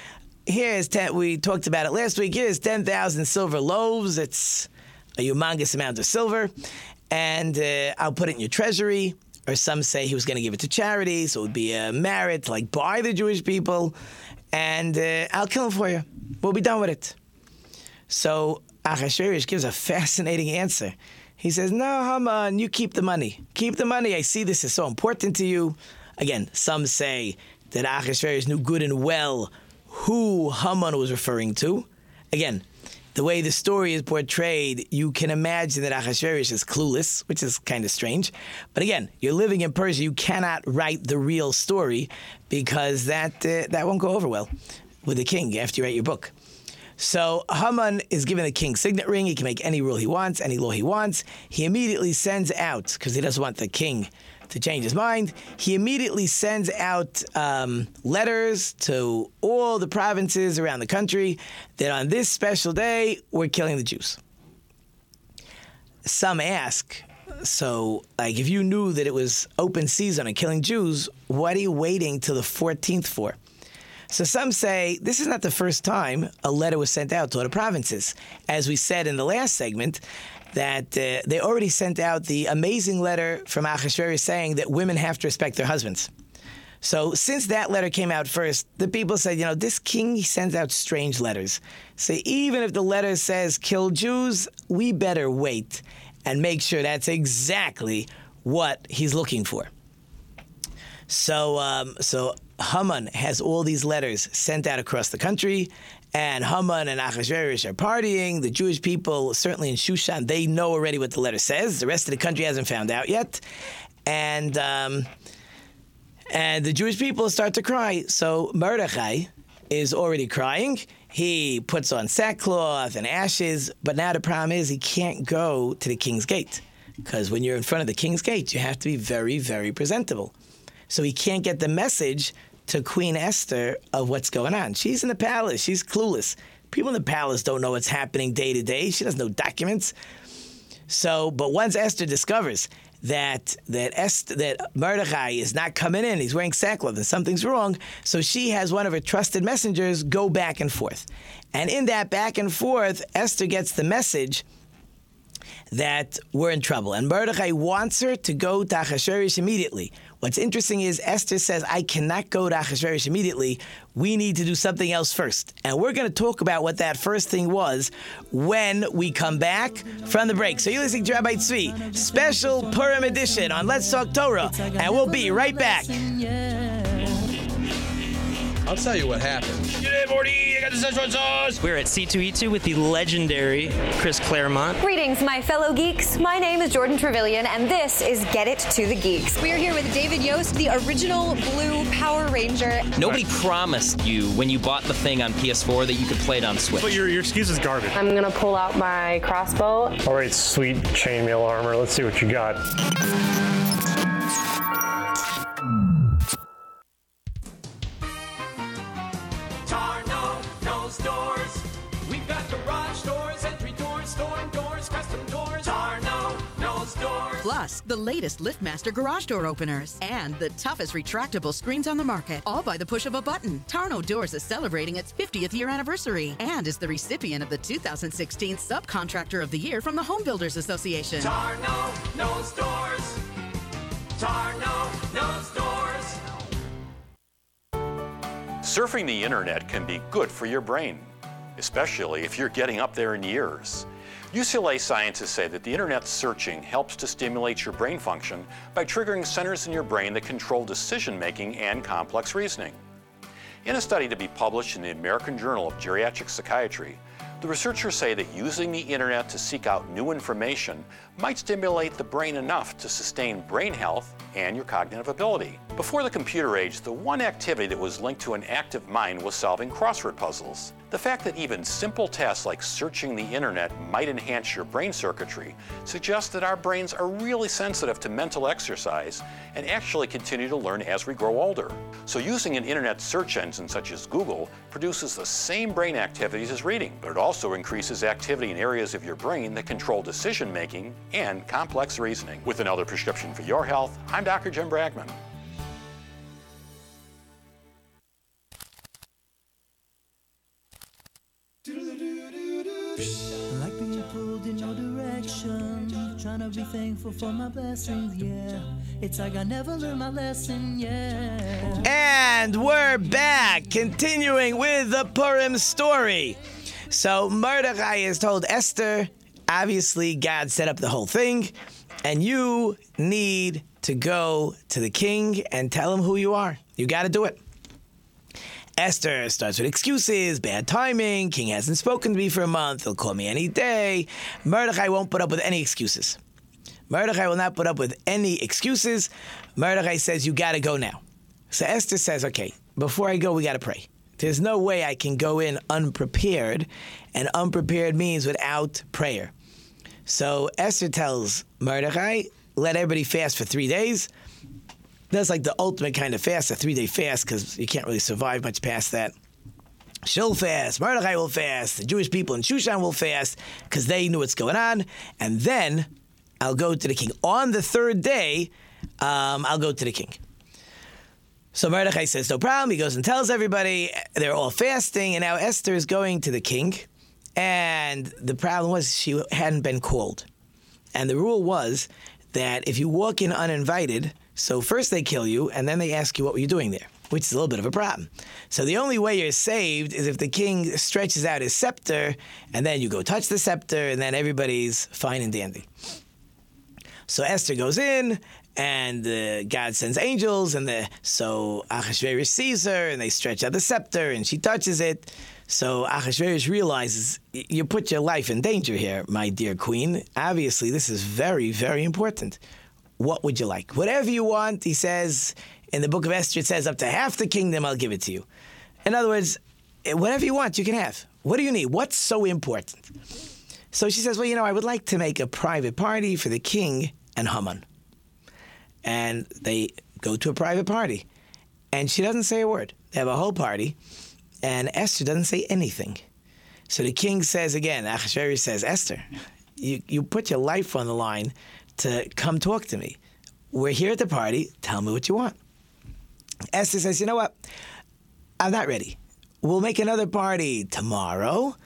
Here's ten we talked about it last week, here's ten thousand silver loaves, it's a humongous amount of silver and uh, I'll put it in your treasury. Or some say he was going to give it to charity, so it would be a merit, like by the Jewish people, and uh, I'll kill him for you. We'll be done with it. So Achashverosh gives a fascinating answer. He says, No, Haman, you keep the money. Keep the money. I see this is so important to you. Again, some say that Achashverosh knew good and well who Haman was referring to. Again, the way the story is portrayed, you can imagine that Achashverosh is clueless, which is kind of strange. But again, you're living in Persia, you cannot write the real story because that uh, that won't go over well with the king after you write your book. So Haman is given the king's signet ring. He can make any rule he wants, any law he wants. He immediately sends out, because he doesn't want the king to change his mind, he immediately sends out um, letters to all the provinces around the country that on this special day, we're killing the Jews. Some ask, so, like, if you knew that it was open season on killing Jews, what are you waiting till the 14th for? So some say this is not the first time a letter was sent out to the provinces. As we said in the last segment, that uh, they already sent out the amazing letter from Achashverosh saying that women have to respect their husbands. So since that letter came out first, the people said, you know, this king he sends out strange letters. So even if the letter says kill Jews, we better wait and make sure that's exactly what he's looking for. So, um, so Haman has all these letters sent out across the country, and Haman and Achashverosh are partying. The Jewish people, certainly in Shushan, they know already what the letter says. The rest of the country hasn't found out yet, and um, and the Jewish people start to cry. So Mordechai is already crying. He puts on sackcloth and ashes, but now the problem is he can't go to the king's gate because when you're in front of the king's gate, you have to be very, very presentable. So he can't get the message to Queen Esther of what's going on. She's in the palace. She's clueless. People in the palace don't know what's happening day to day. She doesn't know documents. So, but once Esther discovers that that Esther, that Mordechai is not coming in, he's wearing sackcloth, and something's wrong. So she has one of her trusted messengers go back and forth, and in that back and forth, Esther gets the message that we're in trouble, and Mordechai wants her to go to Achashverosh immediately. What's interesting is Esther says, I cannot go to Achashverosh immediately. We need to do something else first. And we're going to talk about what that first thing was when we come back from the break. So you're listening to Rabbi Tzvi, special Purim edition on Let's Talk Torah, and we'll be right back. I'll tell you what happened. G'day, Morty. I got the Szechuan sauce. We're at C2E2 with the legendary Chris Claremont. Greetings, my fellow geeks. My name is Jordan Trevelyan, and this is Get It to the Geeks. We are here with David Yost, the original blue Power Ranger. Nobody promised you when you bought the thing on PS4 that you could play it on Switch. But your, your excuse is garbage. I'm gonna pull out my crossbow. All right, sweet chainmail armor. Let's see what you got. Plus, the latest LiftMaster garage door openers and the toughest retractable screens on the market, all by the push of a button. Tarno Doors is celebrating its 50th year anniversary and is the recipient of the 2016 Subcontractor of the Year from the Home Builders Association. Tarno knows doors. Tarno knows doors. Surfing the internet can be good for your brain, especially if you're getting up there in years. UCLA scientists say that the internet searching helps to stimulate your brain function by triggering centers in your brain that control decision making and complex reasoning. In a study to be published in the American Journal of Geriatric Psychiatry, the researchers say that using the internet to seek out new information might stimulate the brain enough to sustain brain health and your cognitive ability. Before the computer age, the one activity that was linked to an active mind was solving crossword puzzles. The fact that even simple tasks like searching the internet might enhance your brain circuitry suggests that our brains are really sensitive to mental exercise and actually continue to learn as we grow older. So using an internet search engine such as Google produces the same brain activities as reading, but it also increases activity in areas of your brain that control decision making and complex reasoning. With another prescription for your health, I'm Dr. Jim Bragman. Like being pulled in your direction. Trying to be thankful for my blessings, yeah. It's like I never learned my lesson, yeah. And we're back, continuing with the Purim story. So Mordecai is told Esther, obviously God set up the whole thing, and you need to go to the king and tell him who you are. You got to do it. Esther starts with excuses, bad timing, king hasn't spoken to me for a month, he'll call me any day. Mordecai won't put up with any excuses. Mordecai will not put up with any excuses. Mordecai says, You gotta go now. So Esther says, Okay, before I go, we gotta pray. There's no way I can go in unprepared, and unprepared means without prayer. So Esther tells Mordechai, let everybody fast for three days. That's like the ultimate kind of fast, a three day fast, because you can't really survive much past that. She'll fast, Mordechai will fast, the Jewish people in Shushan will fast, because they knew what's going on. And then I'll go to the king. On the third day, um, I'll go to the king. So Mordechai says, no problem. He goes and tells everybody they're all fasting, and now Esther is going to the king. And the problem was she hadn't been called. And the rule was that if you walk in uninvited, so first they kill you, and then they ask you what were you doing there, which is a little bit of a problem. So the only way you're saved is if the king stretches out his scepter, and then you go touch the scepter, and then everybody's fine and dandy. So Esther goes in, and uh, God sends angels, and the, so Achashverosh sees her, and they stretch out the scepter, and she touches it. So Achashverosh realizes you put your life in danger here, my dear queen. Obviously, this is very, very important. What would you like? Whatever you want, he says. In the book of Esther, it says, up to half the kingdom, I'll give it to you. In other words, eh, whatever you want, you can have. What do you need? What's so important? So she says, Well, you know, I would like to make a private party for the king and Haman. And they go to a private party. And she doesn't say a word. They have a whole party. And Esther doesn't say anything. So the king says again, Achashverosh says, Esther, you, you put your life on the line to come talk to me. We're here at the party. Tell me what you want. Esther says, You know what? I'm not ready. We'll make another party tomorrow.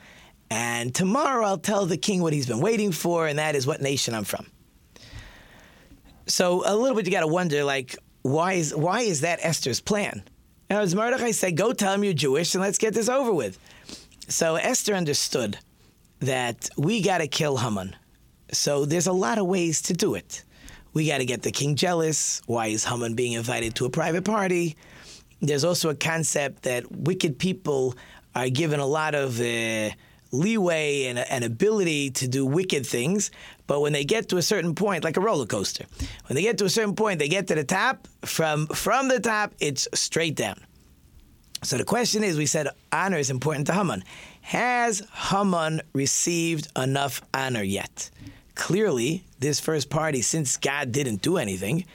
And tomorrow I'll tell the king what he's been waiting for, and that is what nation I'm from. So a little bit you got to wonder, like, why is why is that Esther's plan? Now, as Mordechai said, go tell him you're Jewish and let's get this over with. So Esther understood that we got to kill Haman. So there's a lot of ways to do it. We got to get the king jealous. Why is Haman being invited to a private party? There's also a concept that wicked people are given a lot of uh, leeway and, and ability to do wicked things, but when they get to a certain point, like a roller coaster, when they get to a certain point, they get to the top. From from the top, it's straight down. So the question is, we said honor is important to Haman. Has Haman received enough honor yet? Clearly, this first party, since God didn't do anything,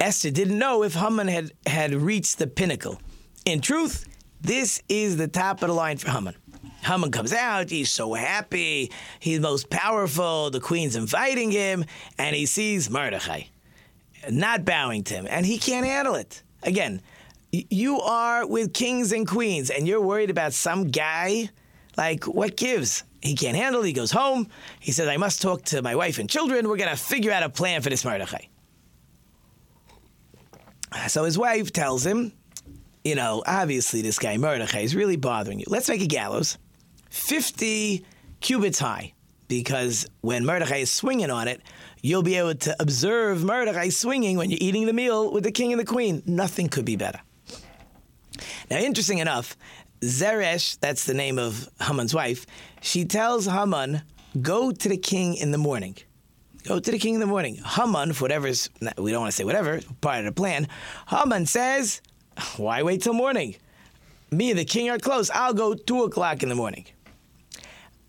Esther didn't know if Haman had, had reached the pinnacle. In truth, this is the top of the line for Haman. Haman comes out, he's so happy, he's most powerful, the queen's inviting him, and he sees Mordechai not bowing to him, and he can't handle it. Again, you are with kings and queens, and you're worried about some guy. Like, what gives? He can't handle it. He goes home. He says, I must talk to my wife and children. We're going to figure out a plan for this Mordechai. So his wife tells him, you know, obviously this guy Mordechai is really bothering you. Let's make a gallows 50 cubits high, because when Mordechai is swinging on it, you'll be able to observe Mordechai swinging when you're eating the meal with the king and the queen. Nothing could be better. Now, interesting enough, Zeresh, that's the name of Haman's wife, she tells Haman, go to the king in the morning. Go to the king in the morning. Haman, for whatever's, we don't want to say whatever, part of the plan, Haman says, why wait till morning? Me and the king are close. I'll go 2 o'clock in the morning.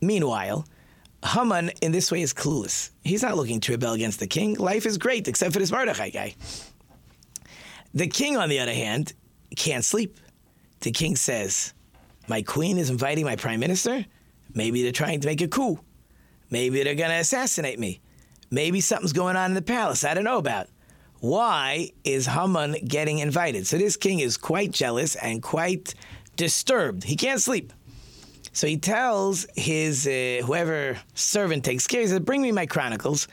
Meanwhile, Haman in this way is clueless. He's not looking to rebel against the king. Life is great, except for this Mordechai guy. The king, on the other hand, can't sleep. The king says, My queen is inviting my prime minister? Maybe they're trying to make a coup. Maybe they're going to assassinate me. Maybe something's going on in the palace I don't know about. Why is Haman getting invited? So this king is quite jealous and quite disturbed. He can't sleep. So he tells his uh, whoever servant takes care. He says, "Bring me my chronicles.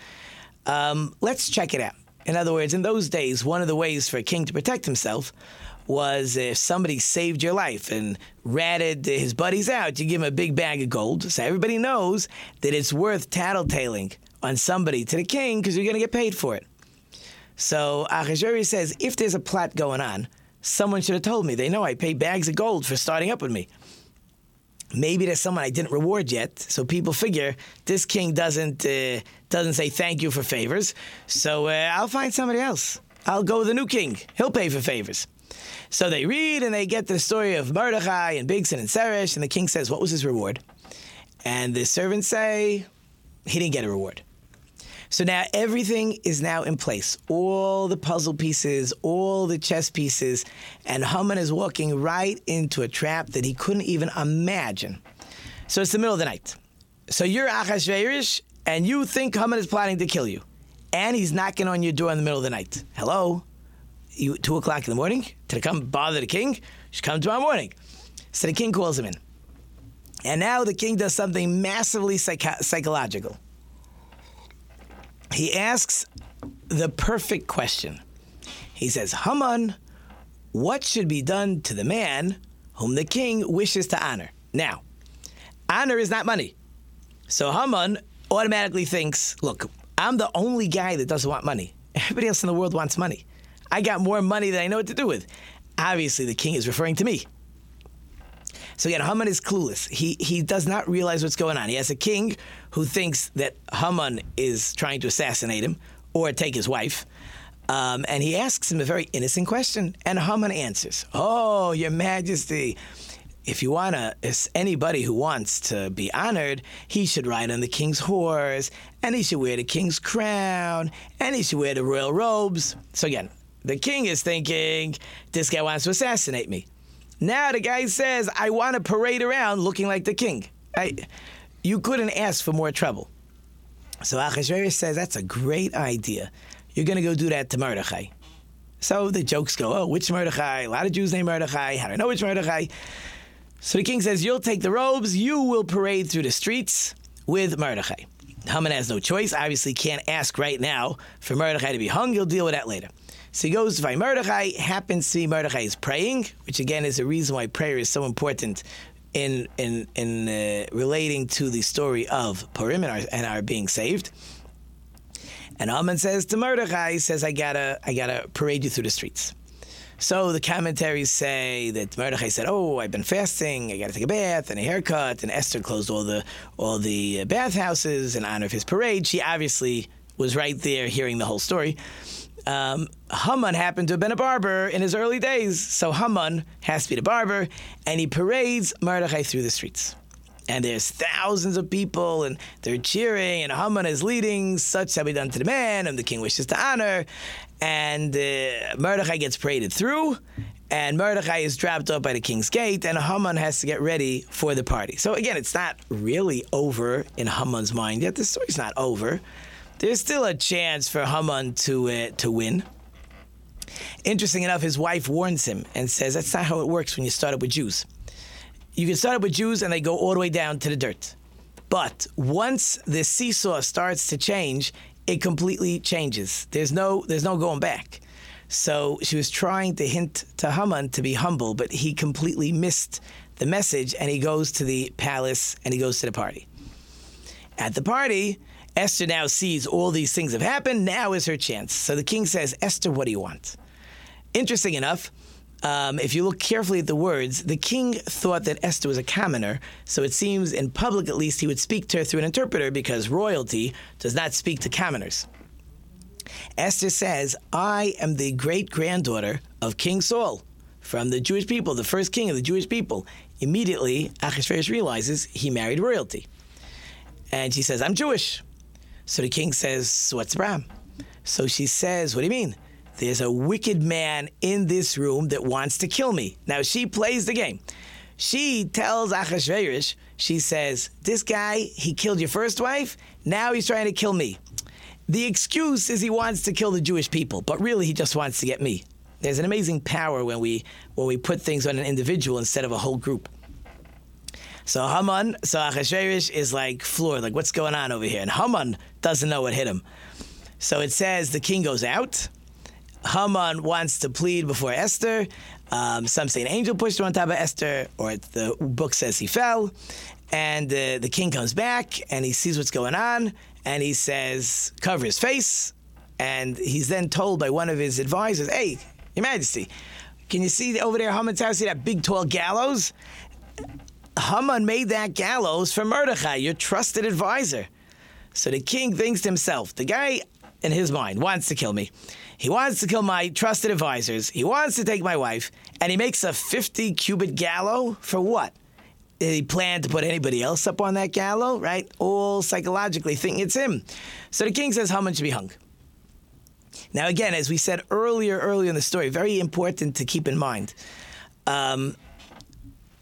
Um, let's check it out." In other words, in those days, one of the ways for a king to protect himself was if somebody saved your life and ratted his buddies out, you give him a big bag of gold. So everybody knows that it's worth tattletaling on somebody to the king because you're going to get paid for it. So Achashverosh says, if there's a plot going on, someone should have told me. They know I pay bags of gold for starting up with me. Maybe there's someone I didn't reward yet, so people figure this king doesn't uh, doesn't say thank you for favors. So uh, I'll find somebody else. I'll go with the new king. He'll pay for favors. So they read and they get the story of Mordechai and Bigson and Seresh, and the king says, What was his reward? And the servants say, He didn't get a reward. So now everything is now in place. All the puzzle pieces, all the chess pieces, and Haman is walking right into a trap that he couldn't even imagine. So it's the middle of the night. So you're Achashverosh, and you think Haman is plotting to kill you, and he's knocking on your door in the middle of the night. Hello, you two o'clock in the morning to come bother the king? You should come tomorrow morning. So the king calls him in, and now the king does something massively psych- psychological he asks the perfect question. He says, Haman, what should be done to the man whom the king wishes to honor? Now, honor is not money. So Haman automatically thinks, look, I'm the only guy that doesn't want money. Everybody else in the world wants money. I got more money than I know what to do with. Obviously, the king is referring to me. So again, Haman is clueless. He he does not realize what's going on. He has a king who thinks that Haman is trying to assassinate him or take his wife. Um, and he asks him a very innocent question, and Haman answers, "Oh, Your Majesty, if you want to, anybody who wants to be honored, he should ride on the king's horse, and he should wear the king's crown, and he should wear the royal robes." So again, the king is thinking, "This guy wants to assassinate me." Now the guy says, I want to parade around looking like the king. I, you couldn't ask for more trouble. So Achashverosh says, That's a great idea. You're going to go do that to Mordechai. So the jokes go, Oh, which Mordechai? A lot of Jews named Mordechai. How do I know which Mordechai? So the king says, You'll take the robes, you will parade through the streets with Mordechai. Haman has no choice, obviously can't ask right now for Mordechai to be hung. He'll deal with that later. So he goes to find Mordechai, happens to see Mordechai is praying, which again is a reason why prayer is so important in in in uh, relating to the story of Purim and our, and our being saved. And Haman says to Mordechai, he says, I gotta I gotta parade you through the streets. So the commentaries say that Mordechai said, "Oh, I've been fasting. I got to take a bath and a haircut." And Esther closed all the all the bathhouses in honor of his parade. She obviously was right there, hearing the whole story. Um, Haman happened to have been a barber in his early days, so Haman has to be the barber, and he parades Mordechai through the streets. And there's thousands of people, and they're cheering, and Haman is leading, such shall be done to the man, and the king wishes to honor. And uh, Mordechai gets paraded through, and Mordechai is dropped off by the king's gate, and Haman has to get ready for the party. So again, it's not really over in Haman's mind yet. The story's not over. There's still a chance for Haman to uh, to win. Interesting enough, his wife warns him and says that's not how it works when you start up with Jews. You can start up with Jews and they go all the way down to the dirt. But once the seesaw starts to change, it completely changes. There's no there's no going back. So she was trying to hint to Haman to be humble, but he completely missed the message and he goes to the palace and he goes to the party. At the party, Esther now sees all these things have happened. Now is her chance. So the king says, Esther, what do you want? Interesting enough, um, if you look carefully at the words, the king thought that Esther was a commoner, so it seems in public at least he would speak to her through an interpreter because royalty does not speak to commoners. Esther says, I am the great granddaughter of King Saul from the Jewish people, the first king of the Jewish people. Immediately, Achashverosh realizes he married royalty. And she says, I'm Jewish. So the king says, What's the problem? So she says, What do you mean? There's a wicked man in this room that wants to kill me. Now she plays the game. She tells Achashverosh, she says, This guy, he killed your first wife, now he's trying to kill me. The excuse is he wants to kill the Jewish people, but really he just wants to get me. There's an amazing power when we when we put things on an individual instead of a whole group. So Haman, so Achashverosh is like floored, like what's going on over here? And Haman doesn't know what hit him. So it says the king goes out. Haman wants to plead before Esther. Um, some say an angel pushed him on top of Esther, or the book says he fell. And uh, the king comes back and he sees what's going on, and he says, "Cover his face." And he's then told by one of his advisors, "Hey, Your Majesty, can you see over there Haman's house? See that big tall gallows? Haman made that gallows for Mordechai, your trusted advisor. So the king thinks to himself, the guy in his mind wants to kill me. He wants to kill my trusted advisors. He wants to take my wife, and he makes a 50 cubit gallows for what? He plan to put anybody else up on that gallows, right? All psychologically thinking it's him. So the king says Haman should be hung. Now, again, as we said earlier, earlier in the story, very important to keep in mind. Um,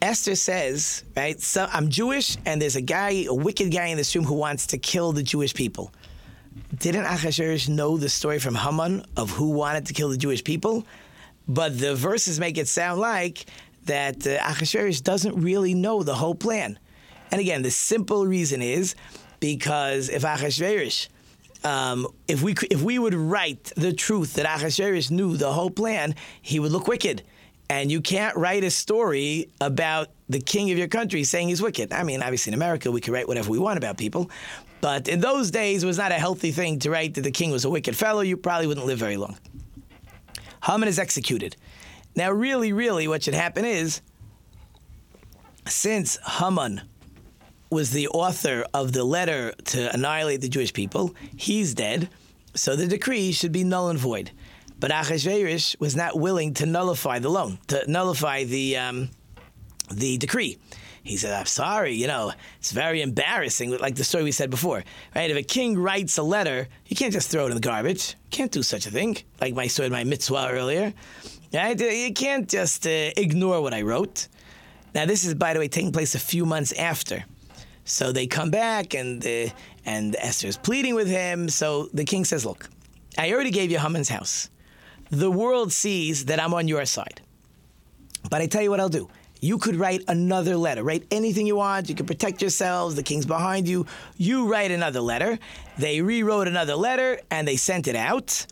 Esther says, right, so I'm Jewish, and there's a guy, a wicked guy in this room who wants to kill the Jewish people. Didn't Achashverosh know the story from Haman of who wanted to kill the Jewish people? But the verses make it sound like that uh, Achashverosh doesn't really know the whole plan. And again, the simple reason is because if Achashverosh, um, if we if we would write the truth that Achashverosh knew the whole plan, he would look wicked. And you can't write a story about the king of your country saying he's wicked. I mean, obviously in America we can write whatever we want about people, but in those days it was not a healthy thing to write that the king was a wicked fellow. You probably wouldn't live very long. Haman is executed. Now, really, really, what should happen is, since Haman was the author of the letter to annihilate the Jewish people, he's dead, so the decree should be null and void. But Achashverosh was not willing to nullify the loan, to nullify the um, the decree. He said, "I'm sorry, you know, it's very embarrassing." Like the story we said before, right? If a king writes a letter, you can't just throw it in the garbage. You can't do such a thing. Like my story, my mitzvah earlier, right? You can't just uh, ignore what I wrote. Now, this is, by the way, taking place a few months after. So they come back, and uh, and Esther's pleading with him. So the king says, "Look, I already gave you Haman's house. The world sees that I'm on your side. But I tell you what I'll do. You could write another letter. Write anything you want. You can protect yourselves. The king's behind you. You write another letter. They rewrote another letter and they sent it out.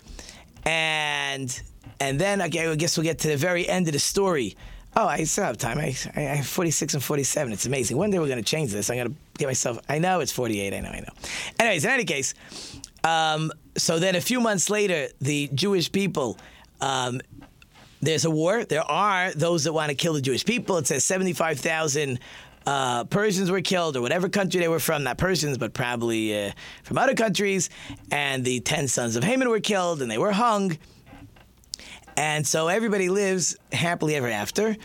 And and then okay, I guess we'll get to the very end of the story. Oh, I still have time. I, I, I have 46 and 47. It's amazing. One day we're going to change this. I'm going to get myself. I know it's 48. I know. I know. Anyways, in any case, um, so then a few months later, the Jewish people. Um, there's a war. There are those that want to kill the Jewish people. It says 75,000 uh, Persians were killed, or whatever country they were from. Not Persians, but probably uh, from other countries. And the 10 sons of Haman were killed, and they were hung. And so everybody lives happily ever after.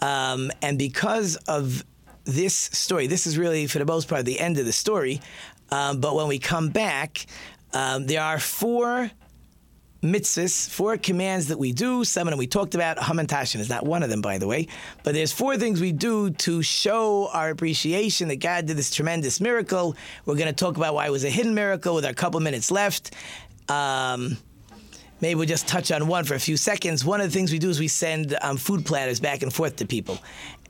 Um, and because of this story, this is really, for the most part, the end of the story. Um, but when we come back, um, there are four mitzvahs, four commands that we do. Some of them we talked about. Hamantashin is not one of them, by the way. But there's four things we do to show our appreciation that God did this tremendous miracle. We're going to talk about why it was a hidden miracle with our couple minutes left. Um, maybe we'll just touch on one for a few seconds. One of the things we do is we send um, food platters back and forth to people.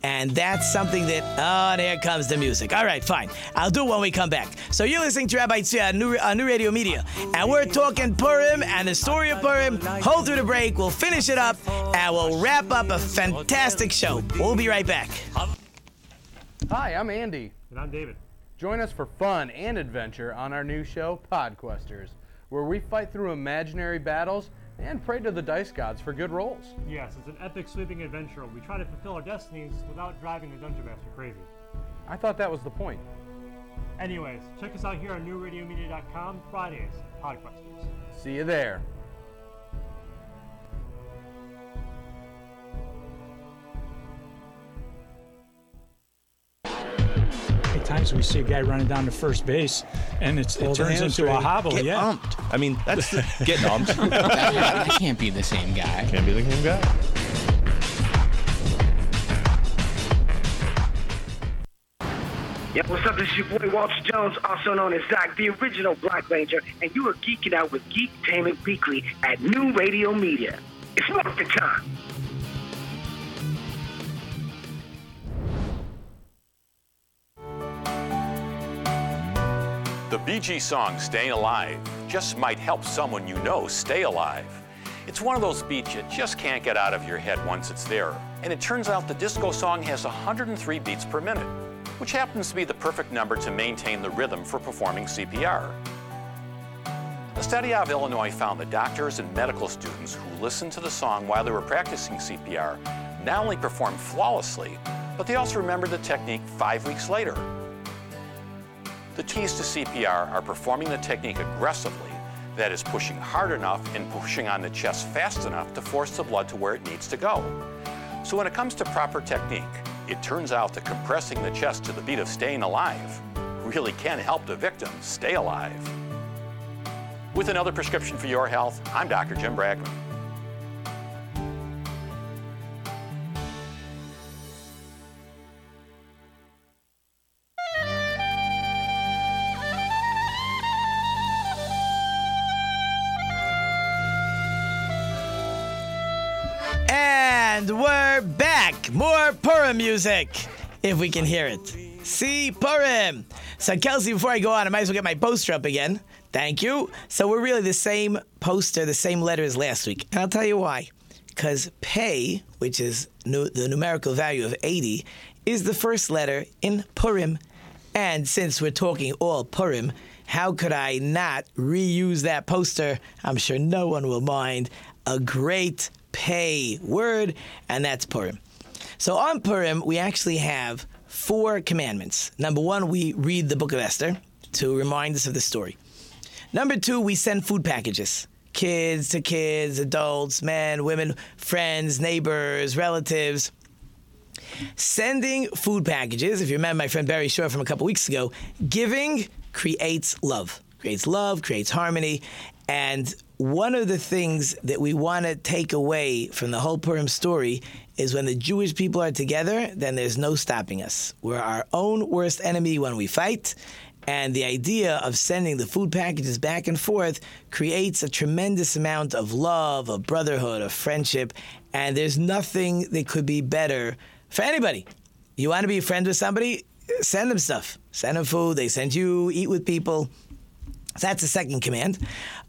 And that's something that, oh, there comes the music. All right, fine. I'll do it when we come back. So you're listening to Rabbi Tzvi on New, uh, New Radio Media. And we're talking Purim and the story of Purim. Hold through the break. We'll finish it up and we'll wrap up a fantastic show. We'll be right back. Hi, I'm Andy. And I'm David. Join us for fun and adventure on our new show, Podquesters, where we fight through imaginary battles and pray to the dice gods for good rolls. Yes, it's an epic sweeping adventure. We try to fulfill our destinies without driving the dungeon master crazy. I thought that was the point. Anyways, check us out here on newradiomedia.com Fridays, Podquesters. See you there. Times we see a guy running down to first base, and it's, it turns hands into a hobble. Get yeah, umped. I mean, that's the, <laughs> get umped. <laughs> that can't be the same guy. Can't be the same guy. Yo, what's up? This is your boy Walter Jones, also known as Zach, the original Black Ranger, and you are geeking out with Geektainment Weekly at New Radio Media. It's market time. The Gees song Staying Alive just might help someone you know stay alive. It's one of those beats you just can't get out of your head once it's there. And it turns out the disco song has 103 beats per minute, which happens to be the perfect number to maintain the rhythm for performing CPR. A study out of Illinois found that doctors and medical students who listened to the song while they were practicing CPR not only performed flawlessly, but they also remembered the technique five weeks later. The keys to CPR are performing the technique aggressively, That is pushing hard enough and pushing on the chest fast enough to force the blood to where it needs to go. So when it comes to proper technique, it turns out that compressing the chest to the beat of staying alive really can help the victim stay alive. With another prescription for your health, I'm Dr. Jim Bragman. More Purim music, if we can hear it. See Purim. So, Kelsey, before I go on, I might as well get my poster up again. Thank you. So, we're really the same poster, the same letter as last week. And I'll tell you why. Because pay, which is nu- the numerical value of 80, is the first letter in Purim. And since we're talking all Purim, how could I not reuse that poster? I'm sure no one will mind. A great pay word, and that's Purim. So on Purim, we actually have four commandments. Number one, we read the book of Esther to remind us of the story. Number two, we send food packages. Kids to kids, adults, men, women, friends, neighbors, relatives. Sending food packages, if you remember my friend Barry Shore from a couple weeks ago, giving creates love, creates love, creates harmony. And one of the things that we want to take away from the whole Purim story is when the Jewish people are together, then there's no stopping us. We're our own worst enemy when we fight. And the idea of sending the food packages back and forth creates a tremendous amount of love, of brotherhood, of friendship. And there's nothing that could be better for anybody. You want to be friends with somebody? Send them stuff. Send them food. They send you, eat with people. So that's the second command.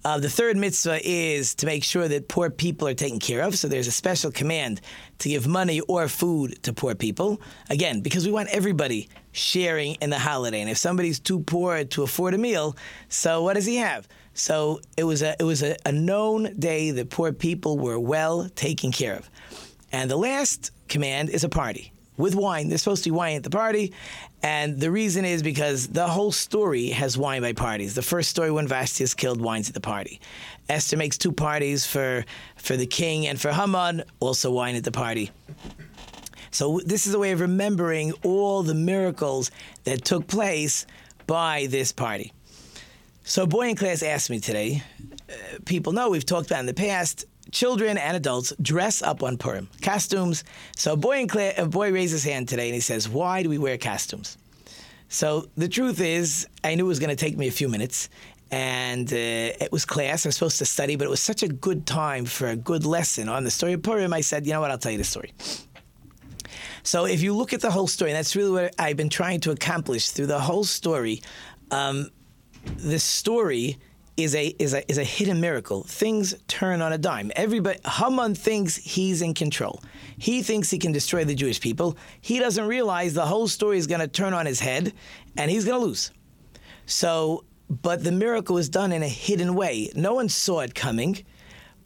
Uh, the third mitzvah is to make sure that poor people are taken care of. So there's a special command to give money or food to poor people. Again, because we want everybody sharing in the holiday. And if somebody's too poor to afford a meal, so what does he have? So it was a it was a, a known day that poor people were well taken care of. And the last command is a party with wine. There's supposed to be wine at the party. And the reason is because the whole story has wine by parties. The first story when Vashti is killed, wine's at the party. Esther makes two parties for, for the king and for Haman, also wine at the party. So this is a way of remembering all the miracles that took place by this party. So boy in class asked me today, uh, people know we've talked about in the past, children and adults dress up on Purim, costumes. So a boy, in cla- a boy raised his hand today and he says, why do we wear costumes? So the truth is, I knew it was going to take me a few minutes. And uh, it was class. I was supposed to study, but it was such a good time for a good lesson on the story of Purim. I said, you know what, I'll tell you the story. So if you look at the whole story, and that's really what I've been trying to accomplish through the whole story, um, the story is a is a is a hidden miracle. Things turn on a dime. Everybody Haman thinks he's in control. He thinks he can destroy the Jewish people. He doesn't realize the whole story is going to turn on his head and he's going to lose. So, but the miracle is done in a hidden way. No one saw it coming.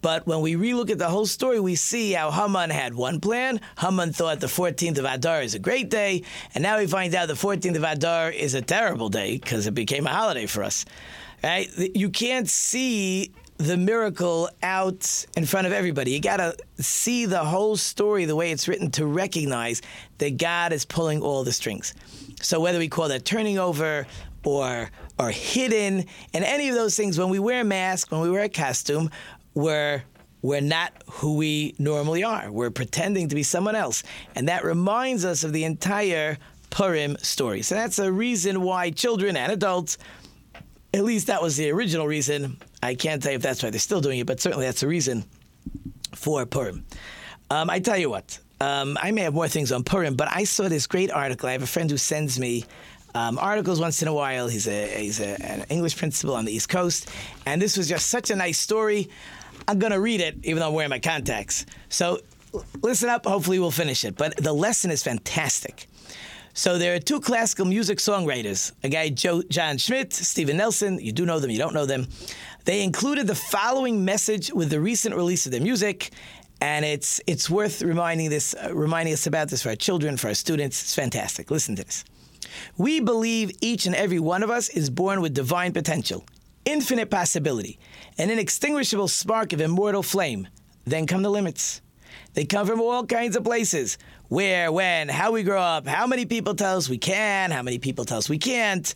But when we relook at the whole story, we see how Haman had one plan. Haman thought the 14th of Adar is a great day, and now we find out the 14th of Adar is a terrible day because it became a holiday for us. Right? You can't see the miracle out in front of everybody. You got to see the whole story the way it's written to recognize that God is pulling all the strings. So whether we call that turning over or or hidden and any of those things when we wear a mask, when we wear a costume, we're we're not who we normally are. We're pretending to be someone else. And that reminds us of the entire Purim story. So that's a reason why children and adults at least that was the original reason. I can't tell you if that's why they're still doing it, but certainly that's the reason for Purim. Um, I tell you what, um, I may have more things on Purim, but I saw this great article. I have a friend who sends me um, articles once in a while. He's a he's a, an English principal on the East Coast, and this was just such a nice story. I'm gonna read it, even though I'm wearing my contacts. So listen up. Hopefully, we'll finish it. But the lesson is fantastic. So there are two classical music songwriters, a guy Joe, Jon Schmidt, Steven Nelson. You do know them, you don't know them. They included the following message with the recent release of their music, and it's it's worth reminding this uh, reminding us about this for our children, for our students. It's fantastic. Listen to this. We believe each and every one of us is born with divine potential. infinite possibility, an inextinguishable spark of immortal flame. Then come the limits. They come from all kinds of places. Where, when, how we grow up, how many people tell us we can, how many people tell us we can't.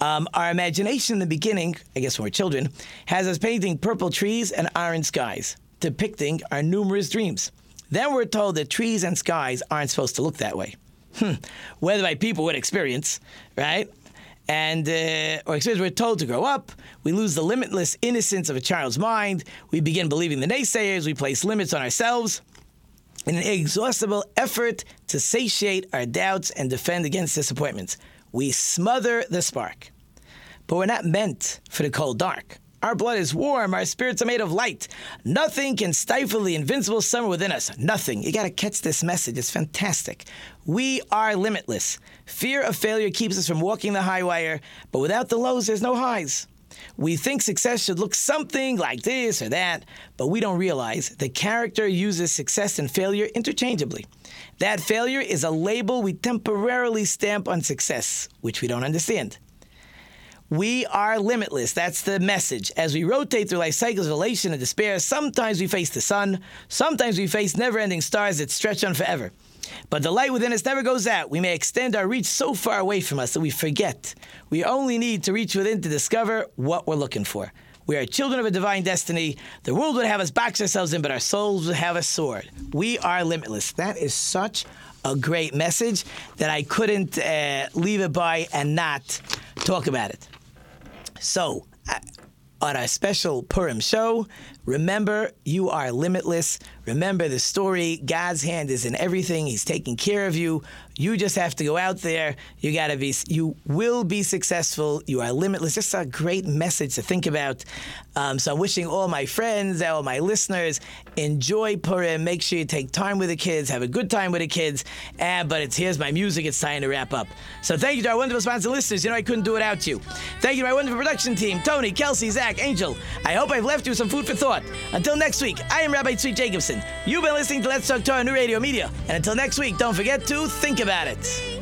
Um, our imagination in the beginning, I guess when we're children, has us painting purple trees and orange skies, depicting our numerous dreams. Then we're told that trees and skies aren't supposed to look that way. Hmm. Whether by people with experience, right? and uh, or experience we're told to grow up. We lose the limitless innocence of a child's mind. We begin believing the naysayers. We place limits on ourselves an inexhaustible effort to satiate our doubts and defend against disappointments. We smother the spark. But we're not meant for the cold dark. Our blood is warm, our spirits are made of light. Nothing can stifle the invincible summer within us. Nothing. You gotta catch this message, it's fantastic. We are limitless. Fear of failure keeps us from walking the high wire, but without the lows, there's no highs. We think success should look something like this or that, but we don't realize the character uses success and failure interchangeably. That failure is a label we temporarily stamp on success, which we don't understand. We are limitless. That's the message. As we rotate through life cycles of elation and despair, sometimes we face the sun, sometimes we face never ending stars that stretch on forever. But the light within us never goes out. We may extend our reach so far away from us that we forget. We only need to reach within to discover what we're looking for. We are children of a divine destiny. The world would have us box ourselves in, but our souls would have us soared. We are limitless. That is such a great message that I couldn't uh, leave it by and not talk about it. So, on our special Purim show, remember you are limitless. Remember the story God's hand is in everything, He's taking care of you. You just have to go out there. You got to be, you will be successful. You are limitless. Just a great message to think about. Um, so I'm wishing all my friends, all my listeners, enjoy Purim. Make sure you take time with the kids, have a good time with the kids. And, but it's here's my music. It's time to wrap up. So thank you to our wonderful sponsor listeners. You know, I couldn't do it without you. Thank you to my wonderful production team, Tony, Kelsey, Zach, Angel. I hope I've left you some food for thought. Until next week, I am Rabbi Tzvi Jacobson. You've been listening to Let's Talk Torah New Radio Media. And until next week, don't forget to think about it.